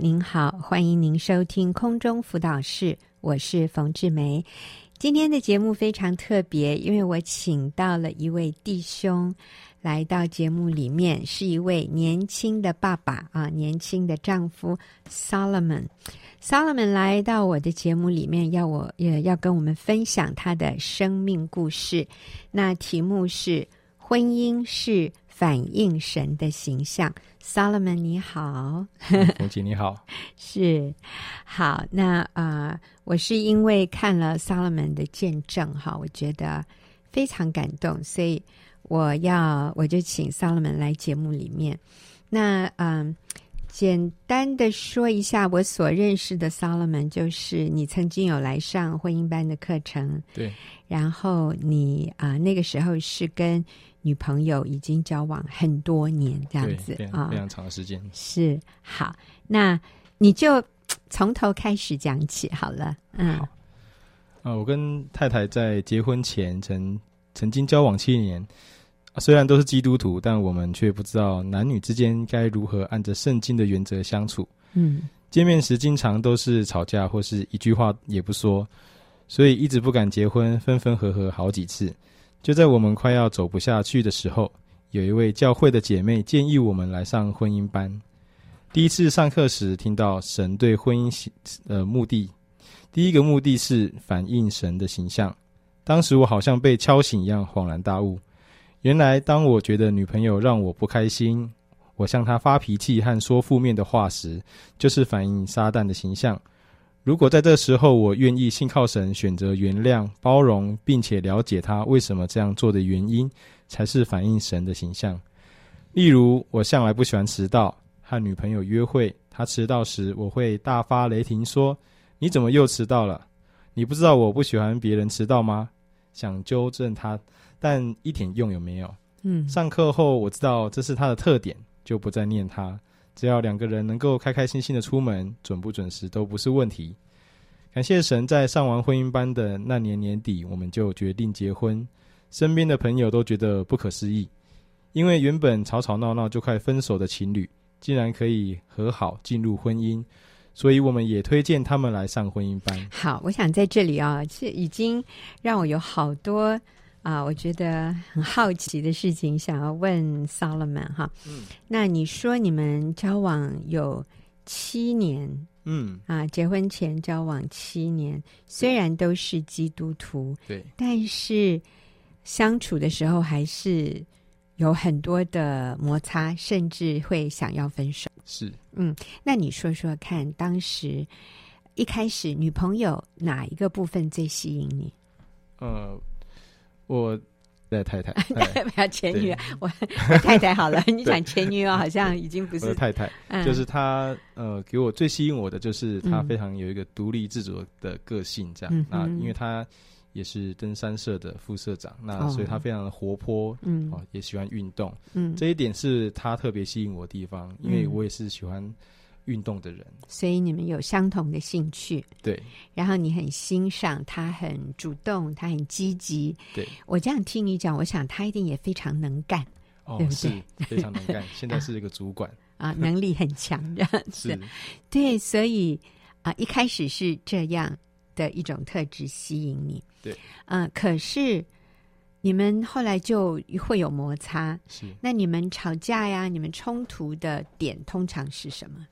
您好，欢迎您收听空中辅导室，我是冯志梅。今天的节目非常特别，因为我请到了一位弟兄来到节目里面，是一位年轻的爸爸啊，年轻的丈夫 Solomon。Solomon 来到我的节目里面，要我也要跟我们分享他的生命故事。那题目是“婚姻是”。反映神的形象，Solomon 你好，冯姐你好，是好。那啊、呃，我是因为看了 Solomon 的见证哈，我觉得非常感动，所以我要我就请 Solomon 来节目里面。那嗯、呃，简单的说一下我所认识的 Solomon，就是你曾经有来上婚姻班的课程，对，然后你啊、呃、那个时候是跟。女朋友已经交往很多年，这样子啊，非常长的时间。是好，那你就从头开始讲起好了。嗯，好。啊，我跟太太在结婚前曾曾经交往七年，虽然都是基督徒，但我们却不知道男女之间该如何按着圣经的原则相处。嗯，见面时经常都是吵架，或是一句话也不说，所以一直不敢结婚，分分合合好几次。就在我们快要走不下去的时候，有一位教会的姐妹建议我们来上婚姻班。第一次上课时，听到神对婚姻的目的，第一个目的是反映神的形象。当时我好像被敲醒一样，恍然大悟。原来，当我觉得女朋友让我不开心，我向她发脾气和说负面的话时，就是反映撒旦的形象。如果在这时候我愿意信靠神，选择原谅、包容，并且了解他为什么这样做的原因，才是反映神的形象。例如，我向来不喜欢迟到，和女朋友约会，她迟到时，我会大发雷霆说：“你怎么又迟到了？你不知道我不喜欢别人迟到吗？”想纠正她，但一点用也没有？嗯，上课后我知道这是她的特点，就不再念她。只要两个人能够开开心心的出门，准不准时都不是问题。感谢神，在上完婚姻班的那年年底，我们就决定结婚。身边的朋友都觉得不可思议，因为原本吵吵闹闹就快分手的情侣，竟然可以和好进入婚姻，所以我们也推荐他们来上婚姻班。好，我想在这里啊，这已经让我有好多。啊，我觉得很好奇的事情，想要问 Solomon 哈。嗯，那你说你们交往有七年，嗯，啊，结婚前交往七年，虽然都是基督徒，对，但是相处的时候还是有很多的摩擦，甚至会想要分手。是，嗯，那你说说看，当时一开始女朋友哪一个部分最吸引你？呃。我的太太，不要前女友，我我太太好了。你讲前女友 好像已经不是太太，嗯、就是她。呃，给我最吸引我的就是她非常有一个独立自主的个性，这样。嗯、那因为她也是登山社的副社长，嗯、那所以她非常的活泼，嗯，哦，也喜欢运动，嗯，这一点是她特别吸引我的地方，因为我也是喜欢。运动的人，所以你们有相同的兴趣，对。然后你很欣赏他，很主动，他很积极。对，我这样听你讲，我想他一定也非常能干，哦，对不对？是非常能干，现在是一个主管啊，能力很强，这样子。是，对，所以啊，一开始是这样的一种特质吸引你，对。嗯，可是你们后来就会有摩擦，是。那你们吵架呀，你们冲突的点通常是什么？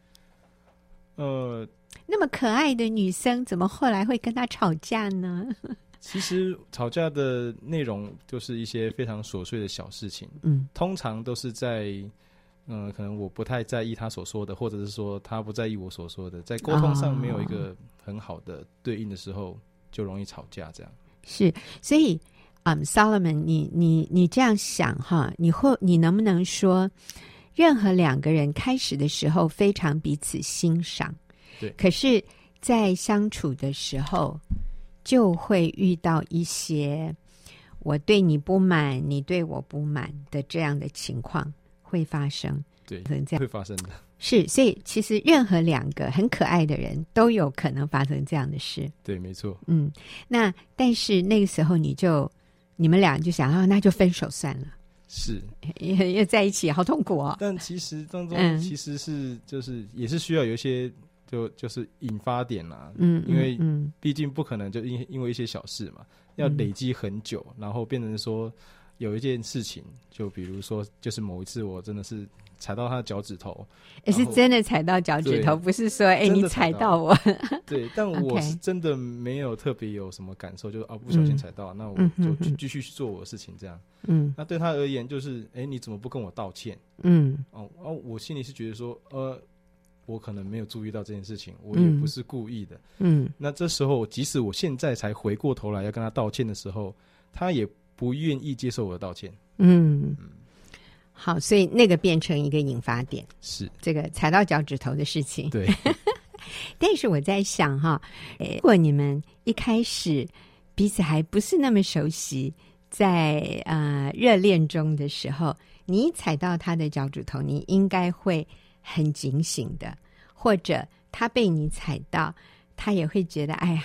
呃，那么可爱的女生，怎么后来会跟他吵架呢？其实吵架的内容就是一些非常琐碎的小事情，嗯，通常都是在，嗯、呃，可能我不太在意他所说的，或者是说他不在意我所说的，在沟通上没有一个很好的对应的时候，就容易吵架。这样是，所以，嗯，Solomon，你你你这样想哈，你会你能不能说？任何两个人开始的时候非常彼此欣赏，对。可是，在相处的时候，就会遇到一些我对你不满，你对我不满的这样的情况会发生。对，可能这样会发生的。是，所以其实任何两个很可爱的人都有可能发生这样的事。对，没错。嗯，那但是那个时候你就你们俩就想啊，那就分手算了。是，也也在一起，好痛苦哦。但其实当中其实是就是也是需要有一些就就是引发点啦，嗯，因为毕竟不可能就因因为一些小事嘛，要累积很久，然后变成说有一件事情，就比如说就是某一次我真的是。踩到他的脚趾头，也是真的踩到脚趾头，不是说哎、欸、你踩到我。对，但我 是真的没有特别有什么感受，就是啊不小心踩到，嗯、那我就继续去做我的事情这样。嗯，那对他而言就是哎、欸、你怎么不跟我道歉？嗯，哦哦，我心里是觉得说呃我可能没有注意到这件事情，我也不是故意的。嗯，那这时候即使我现在才回过头来要跟他道歉的时候，他也不愿意接受我的道歉。嗯。嗯好，所以那个变成一个引发点，是这个踩到脚趾头的事情。对，但是我在想哈，如果你们一开始彼此还不是那么熟悉，在呃热恋中的时候，你踩到他的脚趾头，你应该会很警醒的，或者他被你踩到，他也会觉得哎呀，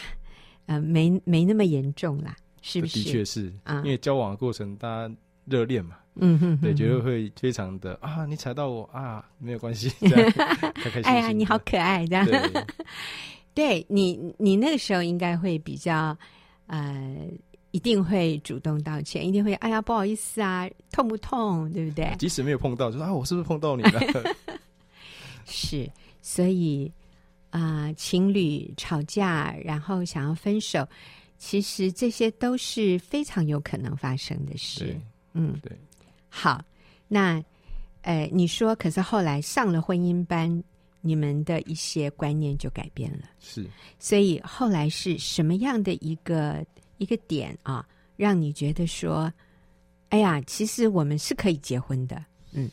呃，没没那么严重啦，是不是？的确是啊，因为交往的过程，大家热恋嘛。嗯哼，哼，对，觉得会非常的啊！你踩到我啊，没有关系，这样开开心心。哎呀，你好可爱，这样。对，对你，你那个时候应该会比较呃，一定会主动道歉，一定会哎呀，不好意思啊，痛不痛？对不对？即使没有碰到，就说啊，我是不是碰到你了？是，所以啊、呃，情侣吵架然后想要分手，其实这些都是非常有可能发生的事。嗯，对。好，那，呃，你说，可是后来上了婚姻班，你们的一些观念就改变了，是，所以后来是什么样的一个一个点啊，让你觉得说，哎呀，其实我们是可以结婚的，嗯，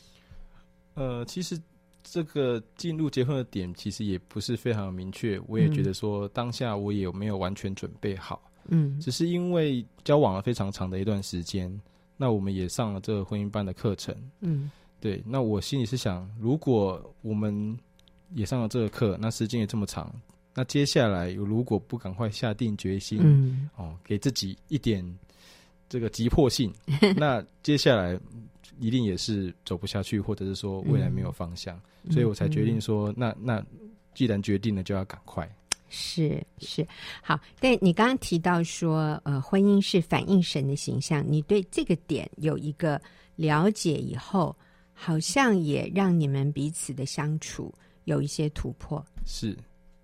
呃，其实这个进入结婚的点其实也不是非常明确，我也觉得说当下我也没有完全准备好，嗯，只是因为交往了非常长的一段时间。那我们也上了这个婚姻班的课程，嗯，对。那我心里是想，如果我们也上了这个课，那时间也这么长，那接下来如果不赶快下定决心，嗯，哦，给自己一点这个急迫性，那接下来一定也是走不下去，或者是说未来没有方向，嗯，所以我才决定说，那那既然决定了，就要赶快。是是好，但你刚刚提到说，呃，婚姻是反映神的形象，你对这个点有一个了解以后，好像也让你们彼此的相处有一些突破。是，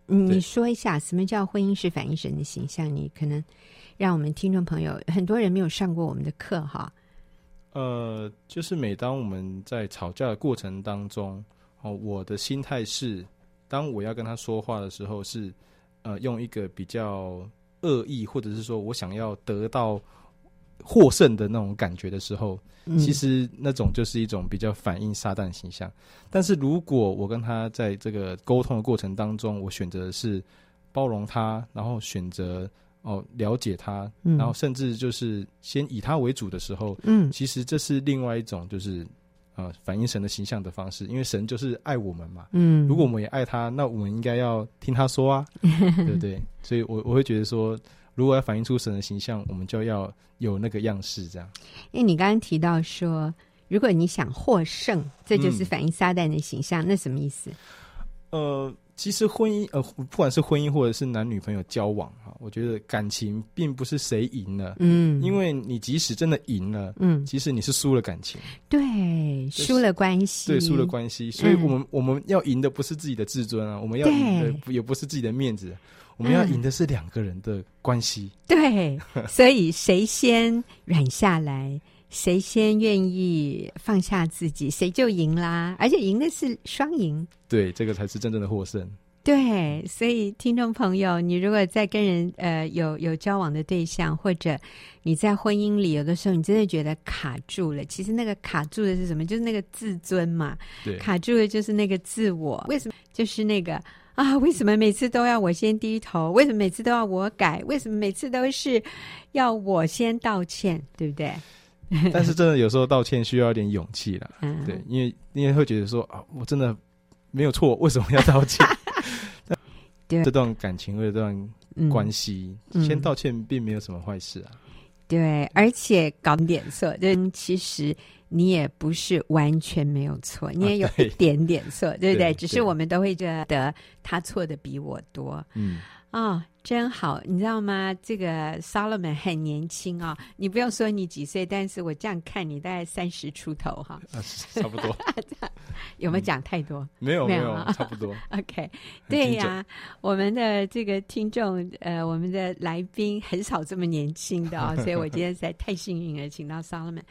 你说一下什么叫婚姻是反映神的形象？你可能让我们听众朋友很多人没有上过我们的课哈。呃，就是每当我们在吵架的过程当中，哦，我的心态是，当我要跟他说话的时候是。呃，用一个比较恶意，或者是说我想要得到获胜的那种感觉的时候，嗯，其实那种就是一种比较反映撒旦形象。但是如果我跟他在这个沟通的过程当中，我选择是包容他，然后选择哦了解他，嗯，然后甚至就是先以他为主的时候，嗯，其实这是另外一种就是。啊、呃，反映神的形象的方式，因为神就是爱我们嘛。嗯，如果我们也爱他，那我们应该要听他说啊，对不对？所以我，我我会觉得说，如果要反映出神的形象，我们就要有那个样式，这样。因为你刚刚提到说，如果你想获胜，这就是反映撒旦的形象，嗯、那什么意思？呃。其实婚姻，呃，不管是婚姻或者是男女朋友交往哈，我觉得感情并不是谁赢了，嗯，因为你即使真的赢了，嗯，其实你是输了感情，对，输了关系，对，输了关系，所以我们、嗯、我们要赢的不是自己的自尊啊，我们要赢的也不是自己的面子，我们要赢的是两个人的关系，对，所以谁先软下来。谁先愿意放下自己，谁就赢啦！而且赢的是双赢。对，这个才是真正的获胜。对，所以听众朋友，你如果在跟人呃有有交往的对象，或者你在婚姻里，有的时候你真的觉得卡住了，其实那个卡住的是什么？就是那个自尊嘛。对，卡住的就是那个自我。为什么？就是那个啊？为什么每次都要我先低头？为什么每次都要我改？为什么每次都是要我先道歉？对不对？但是真的有时候道歉需要一点勇气了，对，因为因为会觉得说啊，我真的没有错，为什么要道歉？对，这段感情或者这段关系，嗯，先道歉并没有什么坏事啊。对，而且搞点脸色，但其实你也不是完全没有错，你也有一点点错，啊、对，对不对？对，只是我们都会觉得他错的比我多。嗯。哦，真好，你知道吗？这个 Solomon 很年轻啊、哦，你不用说你几岁，但是我这样看你大概三十出头哈、啊，差不多。有没有讲太多？嗯、没有，没有，差不多。OK，对呀，我们的这个听众，呃，我们的来宾很少这么年轻的啊、哦，所以我今天实在太幸运了，请到 Solomon。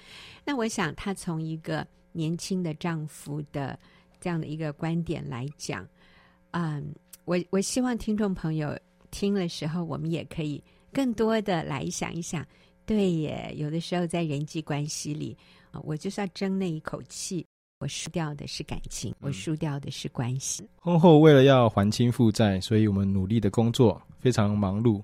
那我想他从一个年轻的丈夫的这样的一个观点来讲，嗯，我我希望听众朋友。听的时候，我们也可以更多的来想一想。对耶，有的时候在人际关系里啊，我就是要争那一口气，我输掉的是感情，我输掉的是关系。嗯。婚后为了要还清负债，所以我们努力的工作，非常忙碌。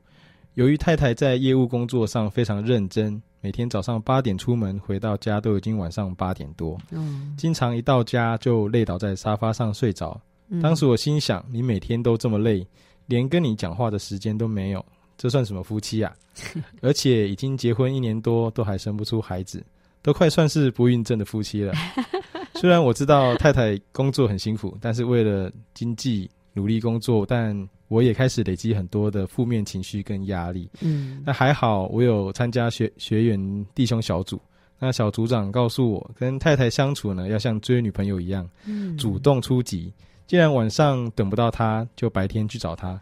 由于太太在业务工作上非常认真，每天早上八点出门，回到家都已经晚上八点多。嗯，经常一到家就累倒在沙发上睡着。当时我心想，你每天都这么累。连跟你讲话的时间都没有，这算什么夫妻啊？而且已经结婚一年多，都还生不出孩子，都快算是不孕症的夫妻了。虽然我知道太太工作很辛苦，但是为了经济努力工作，但我也开始累积很多的负面情绪跟压力。嗯，那还好，我有参加学学员弟兄小组，那小组长告诉我，跟太太相处呢，要像追女朋友一样，嗯，主动出击。既然晚上等不到他，就白天去找他，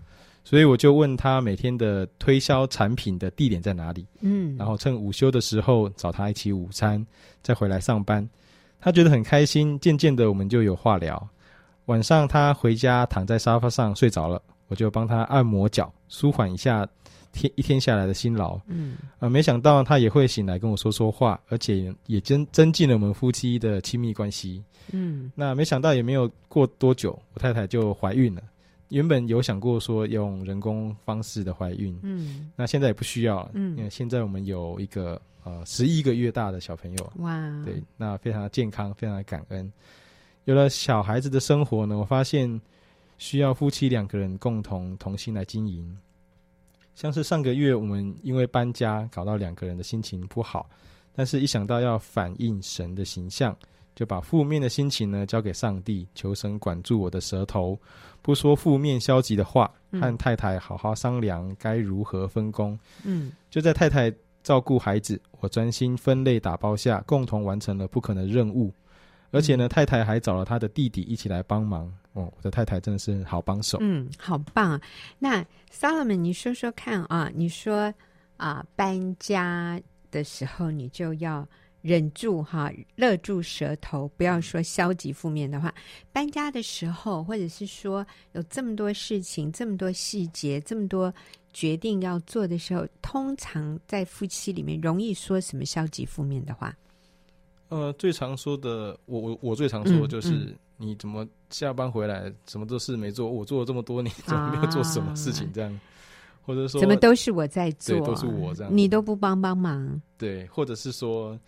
所以我就问他每天的推销产品的地点在哪里，嗯，然后趁午休的时候找他一起午餐，再回来上班。他觉得很开心，渐渐的我们就有话聊。晚上他回家躺在沙发上睡着了，我就帮他按摩脚，舒缓一下天一天下来的辛劳。嗯，啊，没想到他也会醒来跟我说说话，而且也增增进了我们夫妻的亲密关系。嗯，那没想到也没有过多久，我太太就怀孕了。原本有想过说用人工方式的怀孕，嗯，那现在也不需要了，嗯，因为现在我们有一个呃十一个月大的小朋友，哇，对，那非常的健康，非常的感恩。有了小孩子的生活呢，我发现需要夫妻两个人共同同心来经营。像是上个月我们因为搬家搞到两个人的心情不好，但是一想到要反映神的形象。就把负面的心情呢交给上帝，求神管住我的舌头，不说负面消极的话，和、嗯、太太好好商量该如何分工。嗯，就在太太照顾孩子，我专心分类打包下，共同完成了不可能的任务。而且呢，太太还找了他的弟弟一起来帮忙。哦，我的太太真的是好帮手。嗯，好棒。那 Solomon，你说说看啊，你说啊，搬家的时候你就要。忍住哈，勒住舌头，不要说消极负面的话。搬家的时候，或者是说有这么多事情、这么多细节、这么多决定要做的时候，通常在夫妻里面容易说什么消极负面的话？呃，最常说的，我我我最常说的就是、嗯嗯、你怎么下班回来什么都事没做？我做了这么多年，怎么没有做什么事情？这样，啊、或者说怎么都是我在做，都是我这样，你都不帮帮忙？对，或者是说。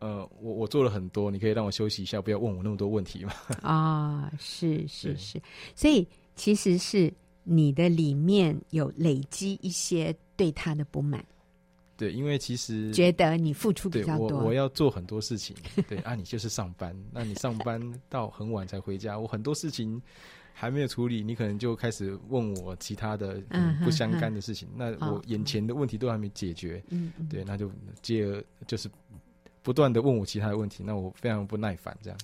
呃，我我做了很多，你可以让我休息一下，不要问我那么多问题嘛。啊、哦，是是是，所以其实是你的里面有累积一些对他的不满。对，因为其实觉得你付出比较多，我我要做很多事情。对啊，你就是上班，那你上班到很晚才回家，我很多事情还没有处理，你可能就开始问我其他的、嗯、不相干的事情。嗯、那我眼前的问题都还没解决，对，那就接而就是。不断的问我其他的问题，那我非常不耐烦。这样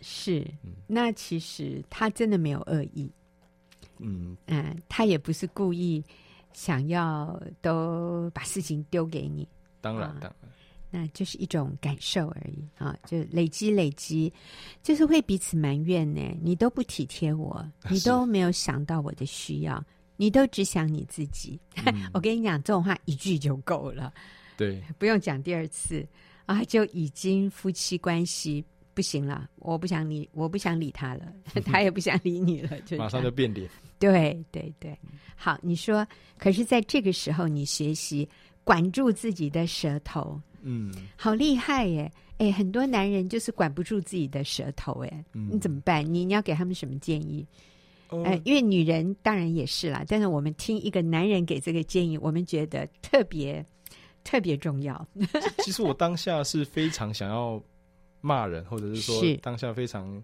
是，嗯，那其实他真的没有恶意，嗯嗯，他也不是故意想要都把事情丢给你。当然，当然，那就是一种感受而已啊，就累积累积，就是会彼此埋怨呢。你都不体贴我，你都没有想到我的需要，你都只想你自己。嗯、我跟你讲，这种话一句就够了，对，不用讲第二次。啊，就已经夫妻关系不行了，我不想理，我不想理他了，他也不想理你了，就马上就变脸。对对对，好，你说，可是在这个时候，你学习管住自己的舌头，嗯，好厉害耶！哎，很多男人就是管不住自己的舌头，哎、嗯，你怎么办？你你要给他们什么建议？哎、呃，因为女人当然也是啦，但是我们听一个男人给这个建议，我们觉得特别。特别重要。其实我当下是非常想要骂人，或者是说当下非常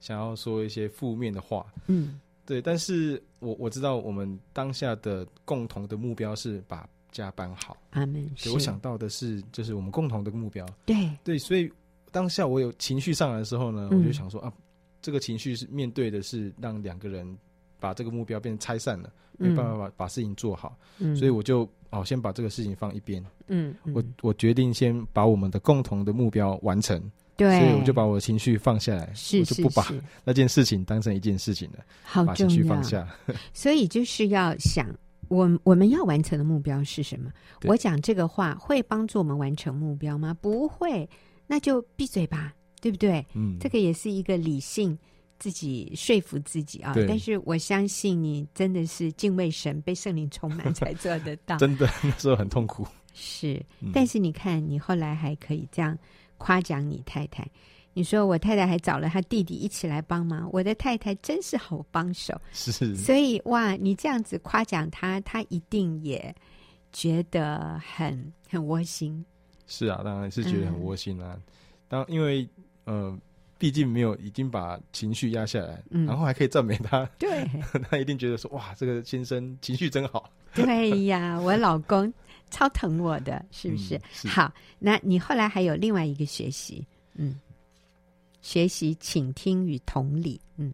想要说一些负面的话。嗯，对。但是我我知道我们当下的共同的目标是把家搬好。阿门。我想到的是，就是我们共同的目标。对对，所以当下我有情绪上来的时候呢，嗯、我就想说啊，这个情绪是面对的是让两个人把这个目标变成拆散了，没办法把把事情做好。嗯，所以我就。哦，先把这个事情放一边。嗯，嗯，我我决定先把我们的共同的目标完成。对，所以我就把我的情绪放下来，是我就不把那件事情当成一件事情了。好，把情绪放下。所以就是要想，我我们要完成的目标是什么？我讲这个话会帮助我们完成目标吗？不会，那就闭嘴吧，对不对？嗯，这个也是一个理性。自己说服自己啊！但是我相信你真的是敬畏神，被圣灵充满才做得到。真的那时候很痛苦。是，但是你看，你后来还可以这样夸奖你太太。你说我太太还找了他弟弟一起来帮忙，我的太太真是好帮手。是，所以哇，你这样子夸奖他，他一定也觉得很很窝心。是啊，当然是觉得很窝心啊。嗯、当因为呃。毕竟没有已经把情绪压下来，嗯，然后还可以赞美他，对，他一定觉得说哇，这个先生情绪真好。对呀，我老公超疼我的，是不是？嗯、是。好，那你后来还有另外一个学习，嗯，学习倾听与同理，嗯。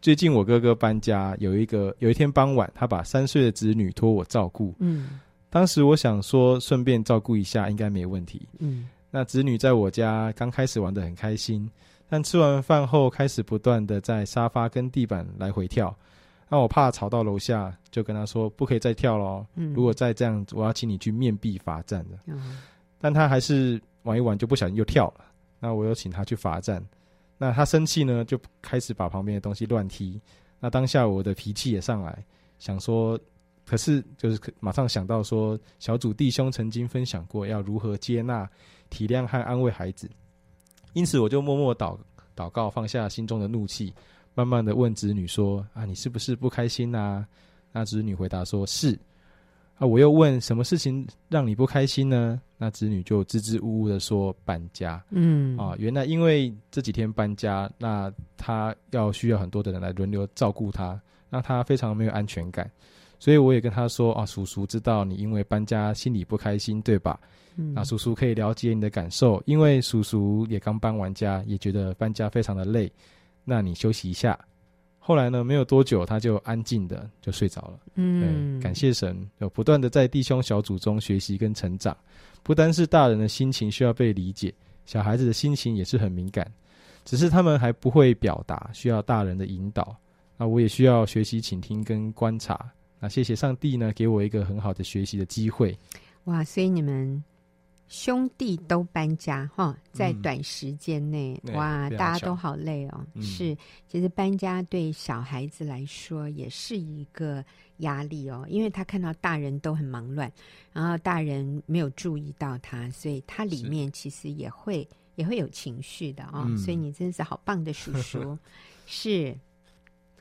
最近我哥哥搬家，有一个有一天傍晚，他把三岁的子女托我照顾，嗯，当时我想说顺便照顾一下，应该没问题，嗯。那子女在我家刚开始玩的很开心，但吃完饭后开始不断的在沙发跟地板来回跳。那我怕吵到楼下，就跟他说不可以再跳喽。嗯，如果再这样，我要请你去面壁罚站的。嗯，但他还是玩一玩就不小心又跳了。那我又请他去罚站。那他生气呢，就开始把旁边的东西乱踢。那当下我的脾气也上来，想说。可是，就是马上想到说，小组弟兄曾经分享过要如何接纳、体谅和安慰孩子，因此我就默默祷祷告，放下心中的怒气，慢慢的问子女说：“啊，你是不是不开心啊？”那子女回答说：“是。”啊，我又问：“什么事情让你不开心呢？”那子女就支支吾吾的说：“搬家。”嗯，啊，原来因为这几天搬家，那他要需要很多的人来轮流照顾他，那他非常没有安全感。所以我也跟他说啊，叔叔知道你因为搬家心里不开心，对吧？嗯，那叔叔可以了解你的感受，因为叔叔也刚搬完家，也觉得搬家非常的累。那你休息一下。后来呢，没有多久他就安静的就睡着了。嗯，感谢神，有不断的在弟兄小组中学习跟成长。不单是大人的心情需要被理解，小孩子的心情也是很敏感，只是他们还不会表达，需要大人的引导。那我也需要学习倾听跟观察。那谢谢上帝呢，给我一个很好的学习的机会。哇，所以你们兄弟都搬家哈，在短时间内，嗯、哇，大家都好累哦。嗯、是，其实搬家对小孩子来说也是一个压力哦，因为他看到大人都很忙乱，然后大人没有注意到他，所以他里面其实也会也会有情绪的哦。嗯、所以你真是好棒的叔叔，是。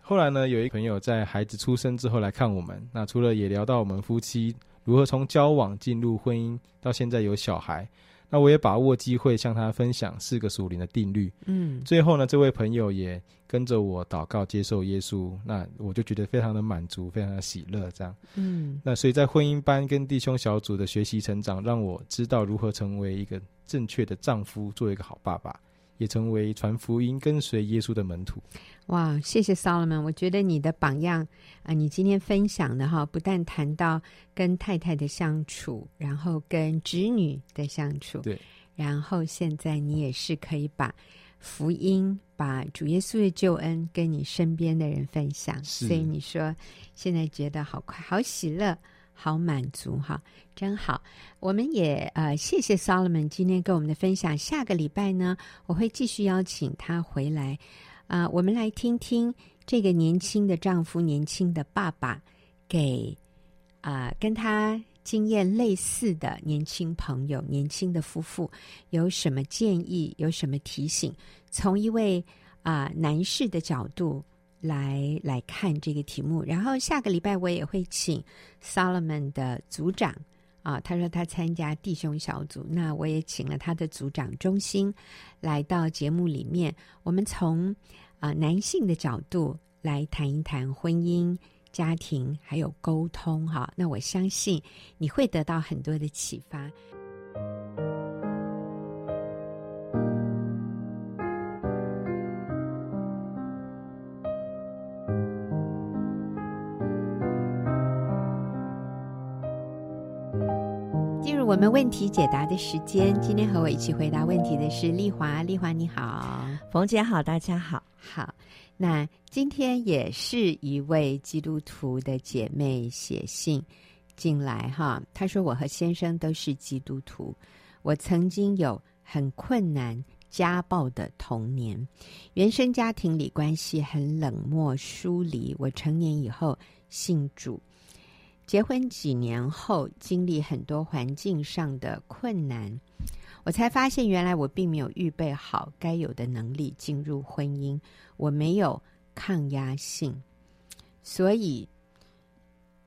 后来呢，有一朋友在孩子出生之后来看我们。那除了也聊到我们夫妻如何从交往进入婚姻，到现在有小孩，那我也把握机会向他分享四个属灵的定律。嗯，最后呢，这位朋友也跟着我祷告接受耶稣，那我就觉得非常的满足，非常的喜乐。这样，嗯，那所以在婚姻班跟弟兄小组的学习成长，让我知道如何成为一个正确的丈夫，做一个好爸爸。也成为传福音、跟随耶稣的门徒。哇，谢谢 Solomon，我觉得你的榜样啊、呃，你今天分享的哈，不但谈到跟太太的相处，然后跟侄女的相处，对，然后现在你也是可以把福音、把主耶稣的救恩跟你身边的人分享，所以你说现在觉得好快、好喜乐。好满足哈，真好。我们也呃，谢谢 Solomon 今天跟我们的分享。下个礼拜呢，我会继续邀请他回来啊、我们来听听这个年轻的丈夫、年轻的爸爸给啊、跟他经验类似的年轻朋友、年轻的夫妇有什么建议，有什么提醒？从一位啊、男士的角度。来来看这个题目，然后下个礼拜我也会请 Solomon 的组长啊，他说他参加弟兄小组，那我也请了他的组长中心来到节目里面，我们从啊男性的角度来谈一谈婚姻、家庭还有沟通哈。那我相信你会得到很多的启发。我们问题解答的时间，今天和我一起回答问题的是丽华。丽华你好，冯姐好，大家好。好，那今天也是一位基督徒的姐妹写信进来哈，她说我和先生都是基督徒，我曾经有很困难家暴的童年，原生家庭里关系很冷漠疏离，我成年以后信主。结婚几年后，经历很多环境上的困难，我才发现原来我并没有预备好该有的能力进入婚姻。我没有抗压性，所以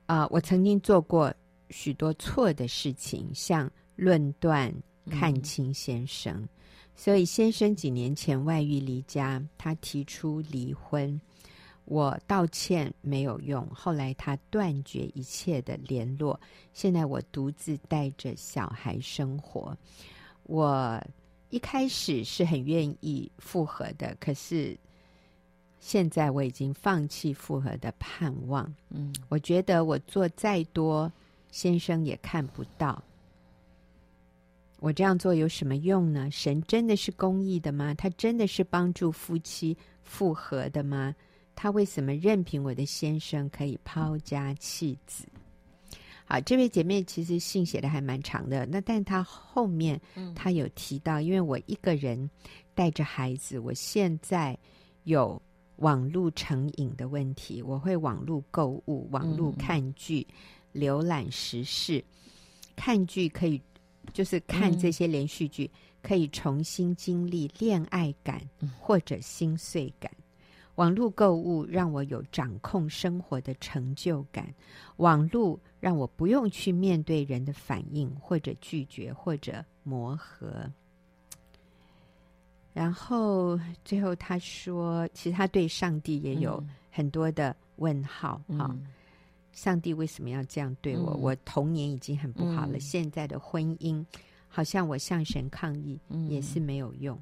啊、呃，我曾经做过许多错的事情，像论断、看清先生。嗯、所以先生几年前外遇离家，他提出离婚。我道歉没有用，后来他断绝一切的联络。现在我独自带着小孩生活。我一开始是很愿意复合的，可是现在我已经放弃复合的盼望。嗯，我觉得我做再多，先生也看不到。我这样做有什么用呢？神真的是公义的吗？他真的是帮助夫妻复合的吗？他为什么任凭我的先生可以抛家弃子？好，这位姐妹其实信写的还蛮长的。那但她后面她有提到，因为我一个人带着孩子，我现在有网络成瘾的问题。我会网络购物、网络看剧、浏览时事。看剧可以，就是看这些连续剧，可以重新经历恋爱感或者心碎感。网络购物让我有掌控生活的成就感，网络让我不用去面对人的反应，或者拒绝，或者磨合。然后最后他说，其实他对上帝也有很多的问号。哈、嗯，上帝为什么要这样对我？嗯、我童年已经很不好了，嗯、现在的婚姻好像我向神抗议也是没有用。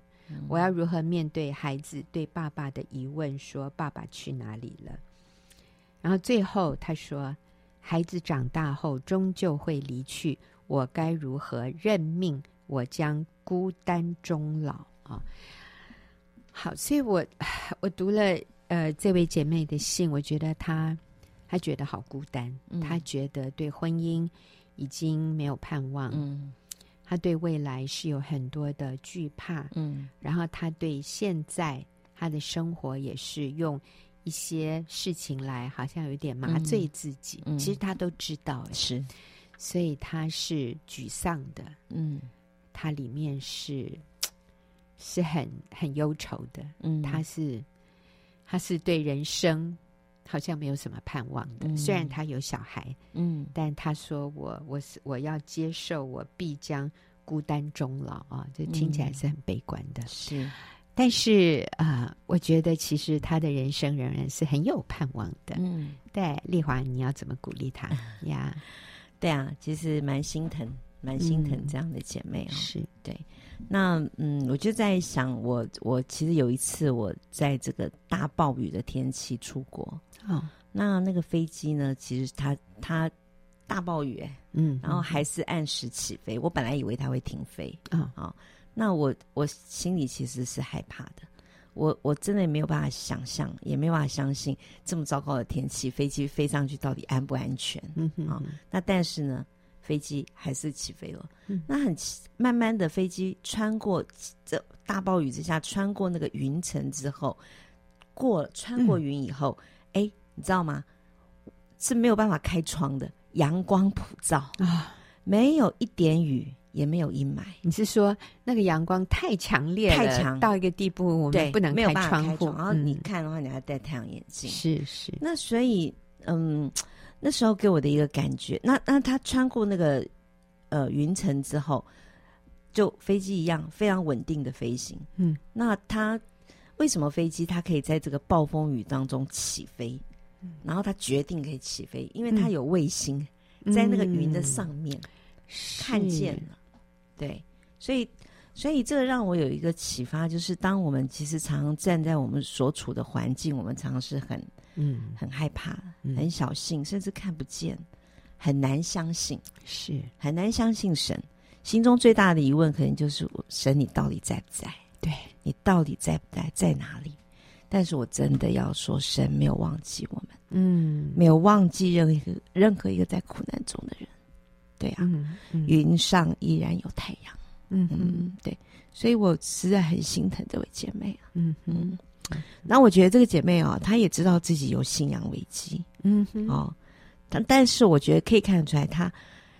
我要如何面对孩子对爸爸的疑问？说爸爸去哪里了？然后最后他说，孩子长大后终究会离去，我该如何认命？我将孤单终老啊！好，所以我我读了呃这位姐妹的信，我觉得她她觉得好孤单，她觉得对婚姻已经没有盼望。嗯。他对未来是有很多的惧怕，嗯，然后他对现在他的生活也是用一些事情来，好像有点麻醉自己。嗯，其实他都知道，是，所以他是沮丧的，嗯，他里面是是很很忧愁的，嗯，他是他是对人生。好像没有什么盼望的，嗯、虽然他有小孩，嗯，但他说我我是我要接受我必将孤单终老啊，这听起来是很悲观的，是、嗯。但是啊、呃，我觉得其实他的人生仍然是很有盼望的，嗯。对，丽华，你要怎么鼓励他？呀？对啊，其实蛮心疼，蛮心疼这样的姐妹啊、哦嗯。是对。那嗯，我就在想我，我我其实有一次我在这个大暴雨的天气出国。哦，那那个飞机呢？其实它它大暴雨，嗯，然后还是按时起飞。我本来以为它会停飞啊，哦，那我我心里其实是害怕的。我我真的没有办法想象，也没有办法相信这么糟糕的天气，飞机飞上去到底安不安全？嗯哼，哦，那但是呢，飞机还是起飞了。嗯，那很慢慢的飞机穿过这大暴雨之下，穿过那个云层之后，过穿过云以后。嗯哎，你知道吗？是没有办法开窗的，阳光普照啊，没有一点雨，也没有阴霾。你是说那个阳光太强烈了，太强到一个地步，我们不能开窗户。然后你看的话，你还要戴太阳眼镜。是是。那所以，嗯，那时候给我的一个感觉，那那他穿过那个呃云层之后，就飞机一样非常稳定的飞行。嗯，那他为什么飞机它可以在这个暴风雨当中起飞？嗯，然后他决定可以起飞，因为它有卫星在那个云的上面，嗯，看见了。对，所以。所以这个让我有一个启发，就是当我们其实常常站在我们所处的环境，我们常常是很嗯很害怕、很小心，甚至看不见，很难相信，是很难相信神。心中最大的疑问，可能就是神，你到底在不在？对，你到底在不在？在哪里？但是我真的要说，神没有忘记我们，嗯，没有忘记任何一个任何一个在苦难中的人。对啊，嗯嗯、云上依然有太阳。嗯嗯，对，所以我实在很心疼这位姐妹啊。嗯嗯，那我觉得这个姐妹啊，她也知道自己有信仰危机。嗯哼，哦，但但是我觉得可以看得出来，她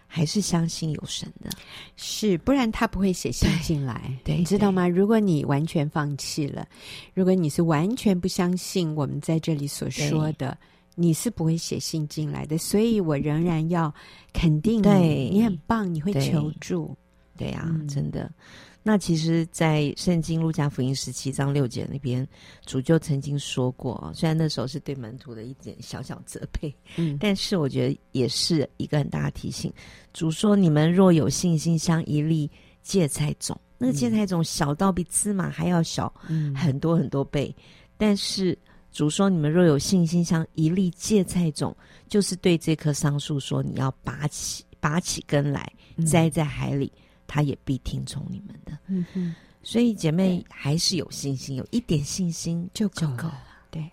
还是相信有神的，是，不然她不会写信进来。对，你知道吗？如果你完全放弃了，如果你是完全不相信我们在这里所说的，你是不会写信进来的。所以我仍然要肯定你，对，你很棒，你会求助。对呀、啊，嗯、真的。那其实，在圣经路加福音十七章六节那边，主就曾经说过，虽然那时候是对门徒的一点小小责备，嗯，但是我觉得也是一个很大的提醒。主说：“你们若有信心，像一粒芥菜种，那个芥菜种小到比芝麻还要小，嗯，很多很多倍。但是主说：你们若有信心，像一粒芥菜种，就是对这棵桑树说：你要拔起，拔起根来，栽在海里。”他也必听从你们的，嗯哼，所以姐妹还是有信心，有一点信心就够了，够了。对，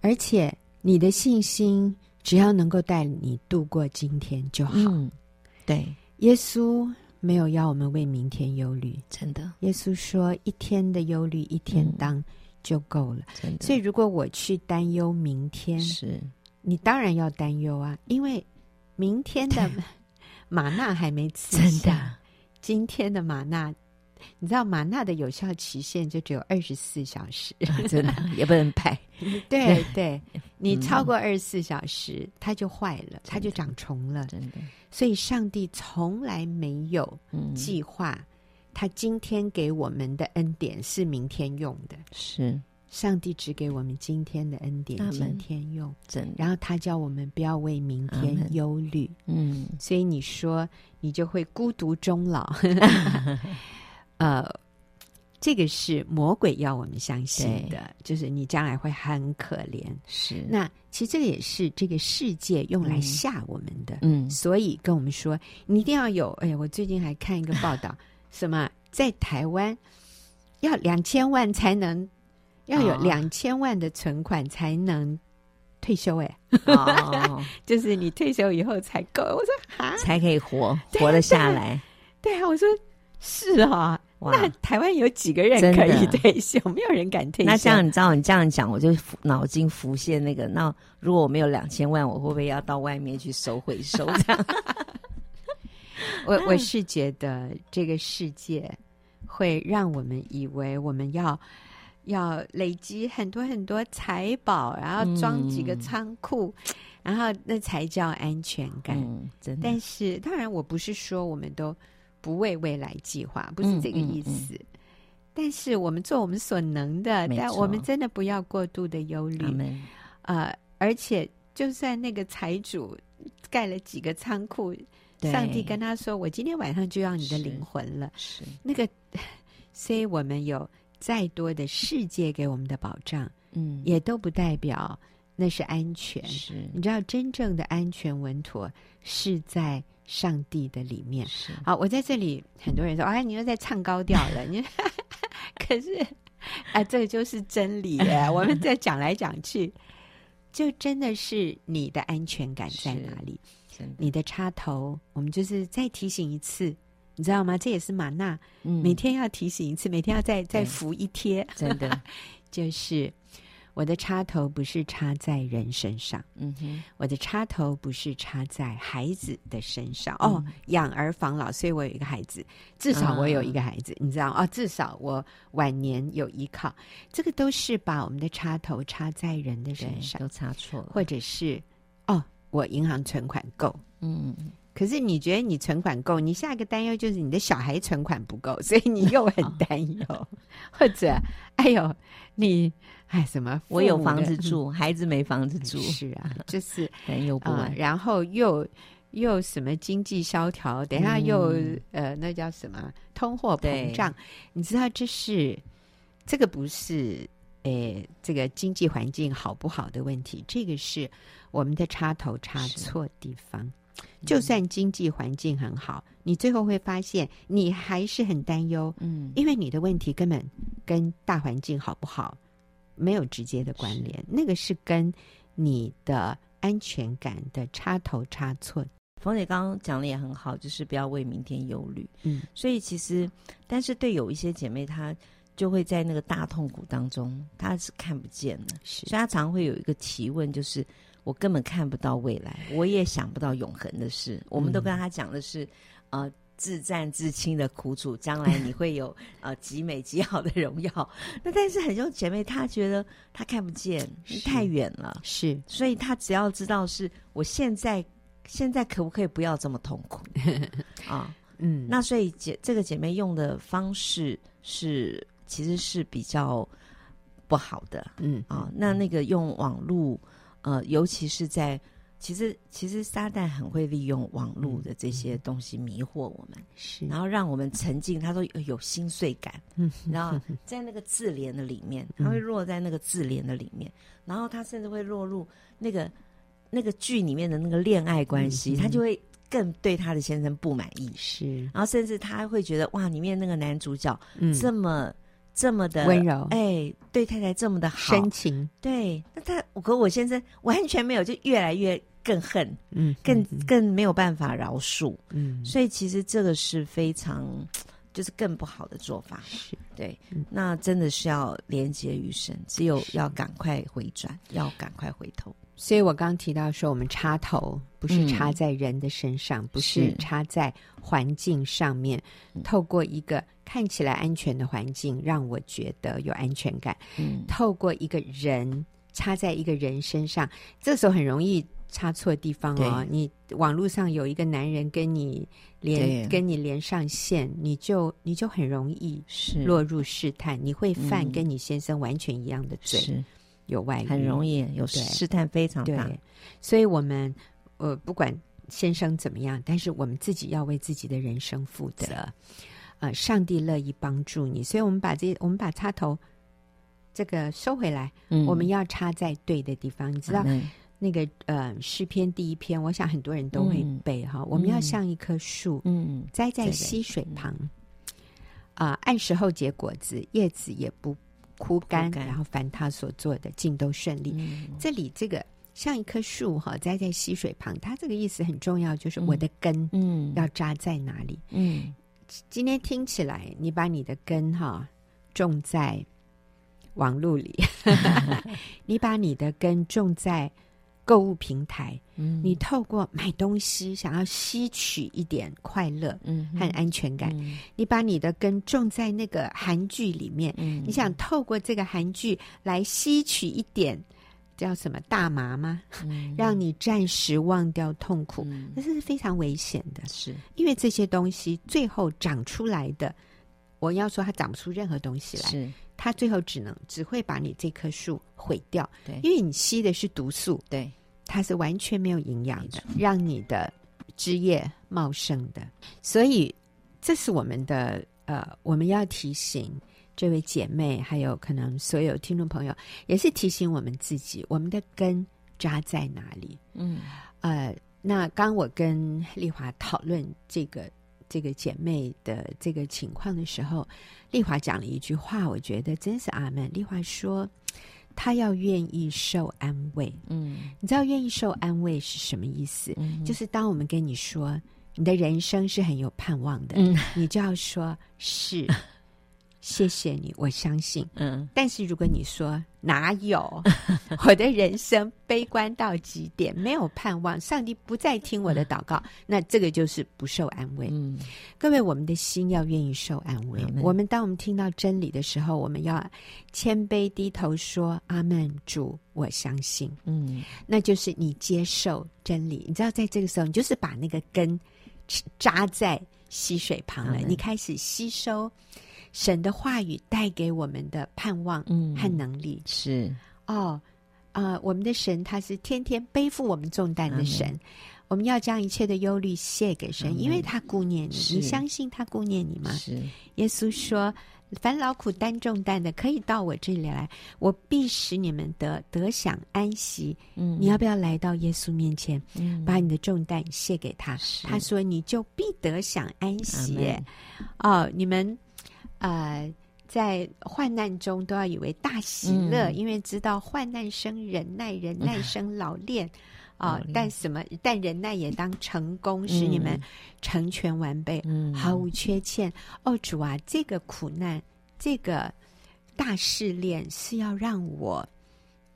而且你的信心只要能够带你度过今天就好。嗯，对，耶稣没有要我们为明天忧虑，真的。耶稣说：“一天的忧虑一天当就够了。”真的。所以如果我去担忧明天，是你当然要担忧啊，因为明天的玛 纳还没吃，真的。今天的玛纳，你知道玛纳的有效期限就只有二十四小时，真的也不能拍。对对，你超过二十四小时，它就坏了，它就长虫了。真的，所以上帝从来没有计划，他今天给我们的恩典是明天用的。是。上帝只给我们今天的恩典，今天用。然后他叫我们不要为明天忧虑。嗯，所以你说你就会孤独终老。呃，这个是魔鬼要我们相信的，就是你将来会很可怜。是，那其实这个也是这个世界用来吓我们的。嗯，所以跟我们说，你一定要有。哎呀，我最近还看一个报道，什么在台湾要两千万才能。要有两千万的存款才能退休，哎，哦，就是你退休以后才够。我说啊，才可以活活得下来。对啊，我说是啊。那台湾有几个人可以退休？没有人敢退休。那这样你知道，你这样讲，我就脑筋浮现那个。那如果我没有两千万，我会不会要到外面去收回收？这样？我我是觉得这个世界会让我们以为我们要。要累积很多很多财宝，然后装几个仓库，嗯、然后那才叫安全感。嗯、真的。但是，当然，我不是说我们都不为未来计划，不是这个意思。但是，我们做我们所能的，但我们真的不要过度的忧虑。而且，就算那个财主盖了几个仓库，上帝跟他说：“我今天晚上就要你的灵魂了。”是，是那个，所以我们有。再多的世界给我们的保障，嗯，也都不代表那是安全。是，你知道，真正的安全稳妥是在上帝的里面。是，好，我在这里，很多人说：“哎，你又在唱高调了。”你，可是，啊，这个就是真理。我们在讲来讲去，就真的是你的安全感在哪里？你的插头，我们就是再提醒一次。你知道吗？这也是玛纳，嗯、每天要提醒一次，每天要再再服一贴。真的，就是我的插头不是插在人身上，嗯哼，我的插头不是插在孩子的身上。嗯、哦，养儿防老，所以我有一个孩子，至少我有一个孩子，嗯、你知道哦，至少我晚年有依靠。这个都是把我们的插头插在人的身上，都插错了，或者是哦，我银行存款够，嗯。可是你觉得你存款够，你下一个担忧就是你的小孩存款不够，所以你又很担忧，哦、或者哎呦你哎什么我有房子住，孩子没房子住，是啊，就是担忧不完、呃，然后又又什么经济萧条，等下又、嗯、呃那叫什么通货膨胀，你知道这是这个不是。诶，这个经济环境好不好的问题，这个是我们的插头插错地方。就算经济环境很好，你最后会发现你还是很担忧，嗯，因为你的问题根本跟大环境好不好没有直接的关联，那个是跟你的安全感的插头插错。冯姐刚刚讲的也很好，就是不要为明天忧虑，嗯，所以其实，但是对有一些姐妹她。就会在那个大痛苦当中，他是看不见的，是，所以他常会有一个提问，就是我根本看不到未来，我也想不到永恒的事。嗯、我们都跟他讲的是，呃，自战自清的苦楚，将来你会有呃极美极好的荣耀。那但是很多姐妹，她觉得她看不见，太远了，是，所以她只要知道是我现在现在可不可以不要这么痛苦 啊？嗯，那所以姐这个姐妹用的方式是。其实是比较不好的，嗯啊，那那个用网络，呃，尤其是在其实其实撒旦很会利用网络的这些。东西迷惑我们，是，然后让我们沉浸，他说有，有心碎感，嗯，然后 在那个自怜的里面，他会。落在那个自怜的里面，然后他甚至会落入那个那个剧里面的那个恋爱关系，他就会。更对他的先生不满意，是，然后甚至他会觉得哇，里面那个男主角这么、嗯、这么的温柔，哎，对太太这么的好，深情，对，那他我和我先生完全没有，就越来越更恨，嗯，更更没有办法饶恕，嗯，所以其实这个是非常就是更不好的做法，是。对，那真的是要连接于神，只有要赶快回转，要赶快回头。所以我刚刚提到说，我们插头不是插在人的身上，嗯、不是插在环境上面，透过一个看起来安全的环境，让我觉得有安全感。嗯，透过一个人插在一个人身上，这时候很容易插错地方哦。你网络上有一个男人跟你连跟你连上线，你就你就很容易落入试探，你会犯跟你先生完全一样的罪。是。有外遇，很容易有试探非常大，所以我们呃不管先生怎么样，但是我们自己要为自己的人生负责。呃，上帝乐意帮助你，所以我们把这我们把插头这个收回来，嗯，我们要插在对的地方。你知道那个呃诗篇第一篇，我想很多人都会背哈，嗯。我们要像一棵树，嗯，栽在溪水旁，啊，呃，按时候结果子，叶子也不。枯干，然后凡他所做的尽都顺利。嗯、这里这个像一棵树哈，栽在溪水旁，它这个意思很重要，就是我的根嗯要扎在哪里？嗯，今天听起来，你把你的根哈种在网路里，你把你的根种在。购物平台，嗯，你透过买东西想要吸取一点快乐，嗯，和安全感，嗯。你把你的根种在那个韩剧里面，嗯，你想透过这个韩剧来吸取一点叫什么大麻吗？嗯，让你暂时忘掉痛苦，嗯，这是非常危险的，是。因为这些东西最后长出来的，我要说它长不出任何东西来，是。它最后只能只会把你这棵树毁掉，对，因为你吸的是毒素，对，它是完全没有营养的，让你的枝叶茂盛的。所以这是我们的呃，我们要提醒这位姐妹，还有可能所有听众朋友，也是提醒我们自己，我们的根扎在哪里？嗯，呃，那刚我跟丽华讨论这个。这个姐妹的这个情况的时候，丽华讲了一句话，我觉得真是阿门。丽华说：“她要愿意受安慰。”嗯，你知道愿意受安慰是什么意思？嗯，就是当我们跟你说你的人生是很有盼望的，嗯，你就要说是谢谢你，我相信。嗯，但是如果你说哪有，我的人生悲观到极点，没有盼望，上帝不再听我的祷告，那这个就是不受安慰。嗯，各位，我们的心要愿意受安慰。我们当我们听到真理的时候，我们要谦卑低头说：“阿门，主，我相信。”嗯，那就是你接受真理。你知道，在这个时候，你就是把那个根扎在溪水旁了，你开始吸收。神的话语带给我们的盼望和能力、嗯、是哦，啊、呃，我们的神他是天天背负我们重担的神，嗯、我们要将一切的忧虑卸给神，嗯、因为他顾念你。你相信他顾念你吗？是耶稣说：“凡劳苦担重担的，可以到我这里来，我必使你们得得享安息。”嗯，你要不要来到耶稣面前，嗯、把你的重担卸给他？他说：“你就必得享安息。嗯”哦，你们。呃，在患难中都要以为大喜乐，嗯、因为知道患难生忍耐，忍耐生老练 啊。但什么？但忍耐也当成功，嗯、使你们成全完备，嗯、毫无缺欠。哦，主啊，这个苦难，这个大试炼是要让我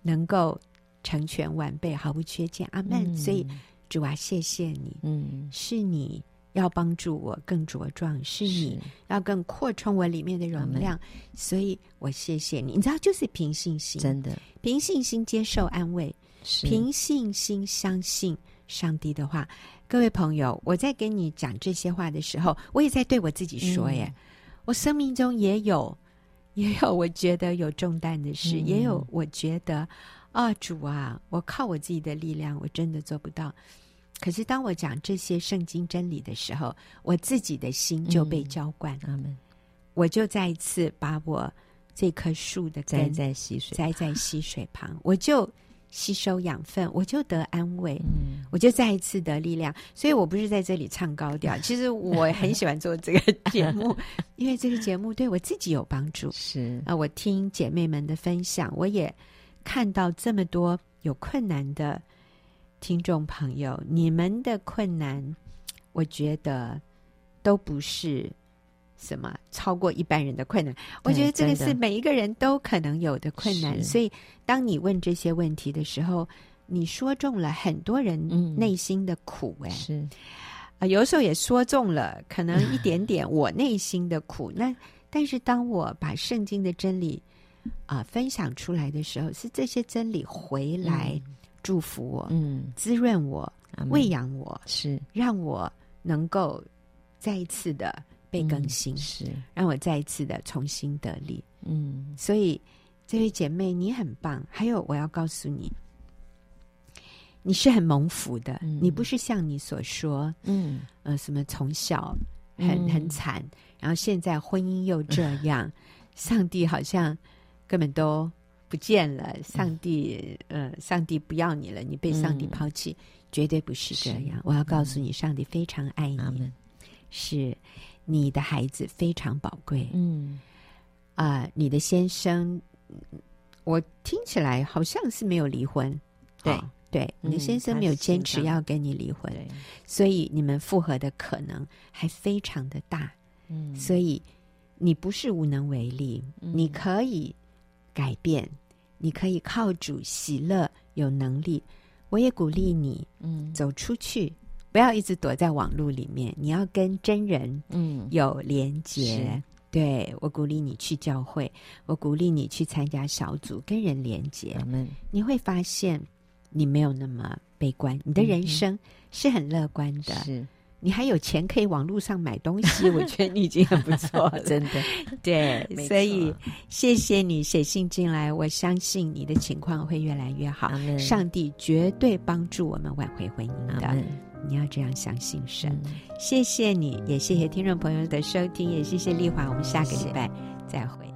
能够成全完备，毫无缺欠。阿门。嗯、所以，主啊，谢谢你，嗯，是你。要帮助我更茁壮，是你要更扩充我里面的容量，所以我谢谢你。你知道，就是凭信心，真的。凭信心接受安慰，凭信心相信上帝的话。各位朋友，我在跟你讲这些话的时候，我也在对我自己说：耶，嗯、我生命中也有，也有我觉得有重担的事，嗯、也有我觉得啊，主啊，我靠我自己的力量，我真的做不到。可是当我讲这些圣经真理的时候，我自己的心就被浇灌。嗯、我就再一次把我这棵树的根栽在溪水，栽在溪水旁，我就吸收养分，我就得安慰，嗯、我就再一次得力量。所以我不是在这里唱高调，其实我很喜欢做这个节目，因为这个节目对我自己有帮助。是啊，我听姐妹们的分享，我也看到这么多有困难的。听众朋友，你们的困难，我觉得都不是什么超过一般人的困难。我觉得这个是每一个人都可能有的困难。所以，当你问这些问题的时候，你说中了很多人内心的苦。哎，是啊，有时候也说中了可能一点点我内心的苦。那但是，当我把圣经的真理啊分享出来的时候，是这些真理回来。祝福我，嗯，滋润我，喂养我，是让我能够再一次的被更新，是让我再一次的重新得力，嗯。所以，这位姐妹，你很棒。还有，我要告诉你，你是很蒙福的。你不是像你所说，嗯，呃，什么从小很很惨，然后现在婚姻又这样，上帝好像根本都。不见了，上帝，嗯、呃，上帝不要你了，你被上帝抛弃，嗯、绝对不是这样。我要告诉你，上帝非常爱你，嗯、是你的孩子非常宝贵。嗯，啊、呃，你的先生，我听起来好像是没有离婚，对对，你的先生没有坚持要跟你离婚，嗯、所以你们复合的可能还非常的大。嗯，所以你不是无能为力，嗯、你可以。改变，你可以靠主喜乐，有能力。我也鼓励你，嗯，走出去，不要一直躲在网络里面。你要跟真人，嗯，有连接。嗯、对，我鼓励你去教会，我鼓励你去参加小组，跟人连接。嗯、你会发现，你没有那么悲观，你的人生是很乐观的。是。你还有钱可以网络上买东西，我觉得你已经很不错了，真的。对，所以谢谢你写信进来，我相信你的情况会越来越好。上帝绝对帮助我们挽回婚姻的，你要这样相信神。嗯、谢谢你，也谢谢听众朋友的收听，也谢谢丽华，我们下个礼拜再会。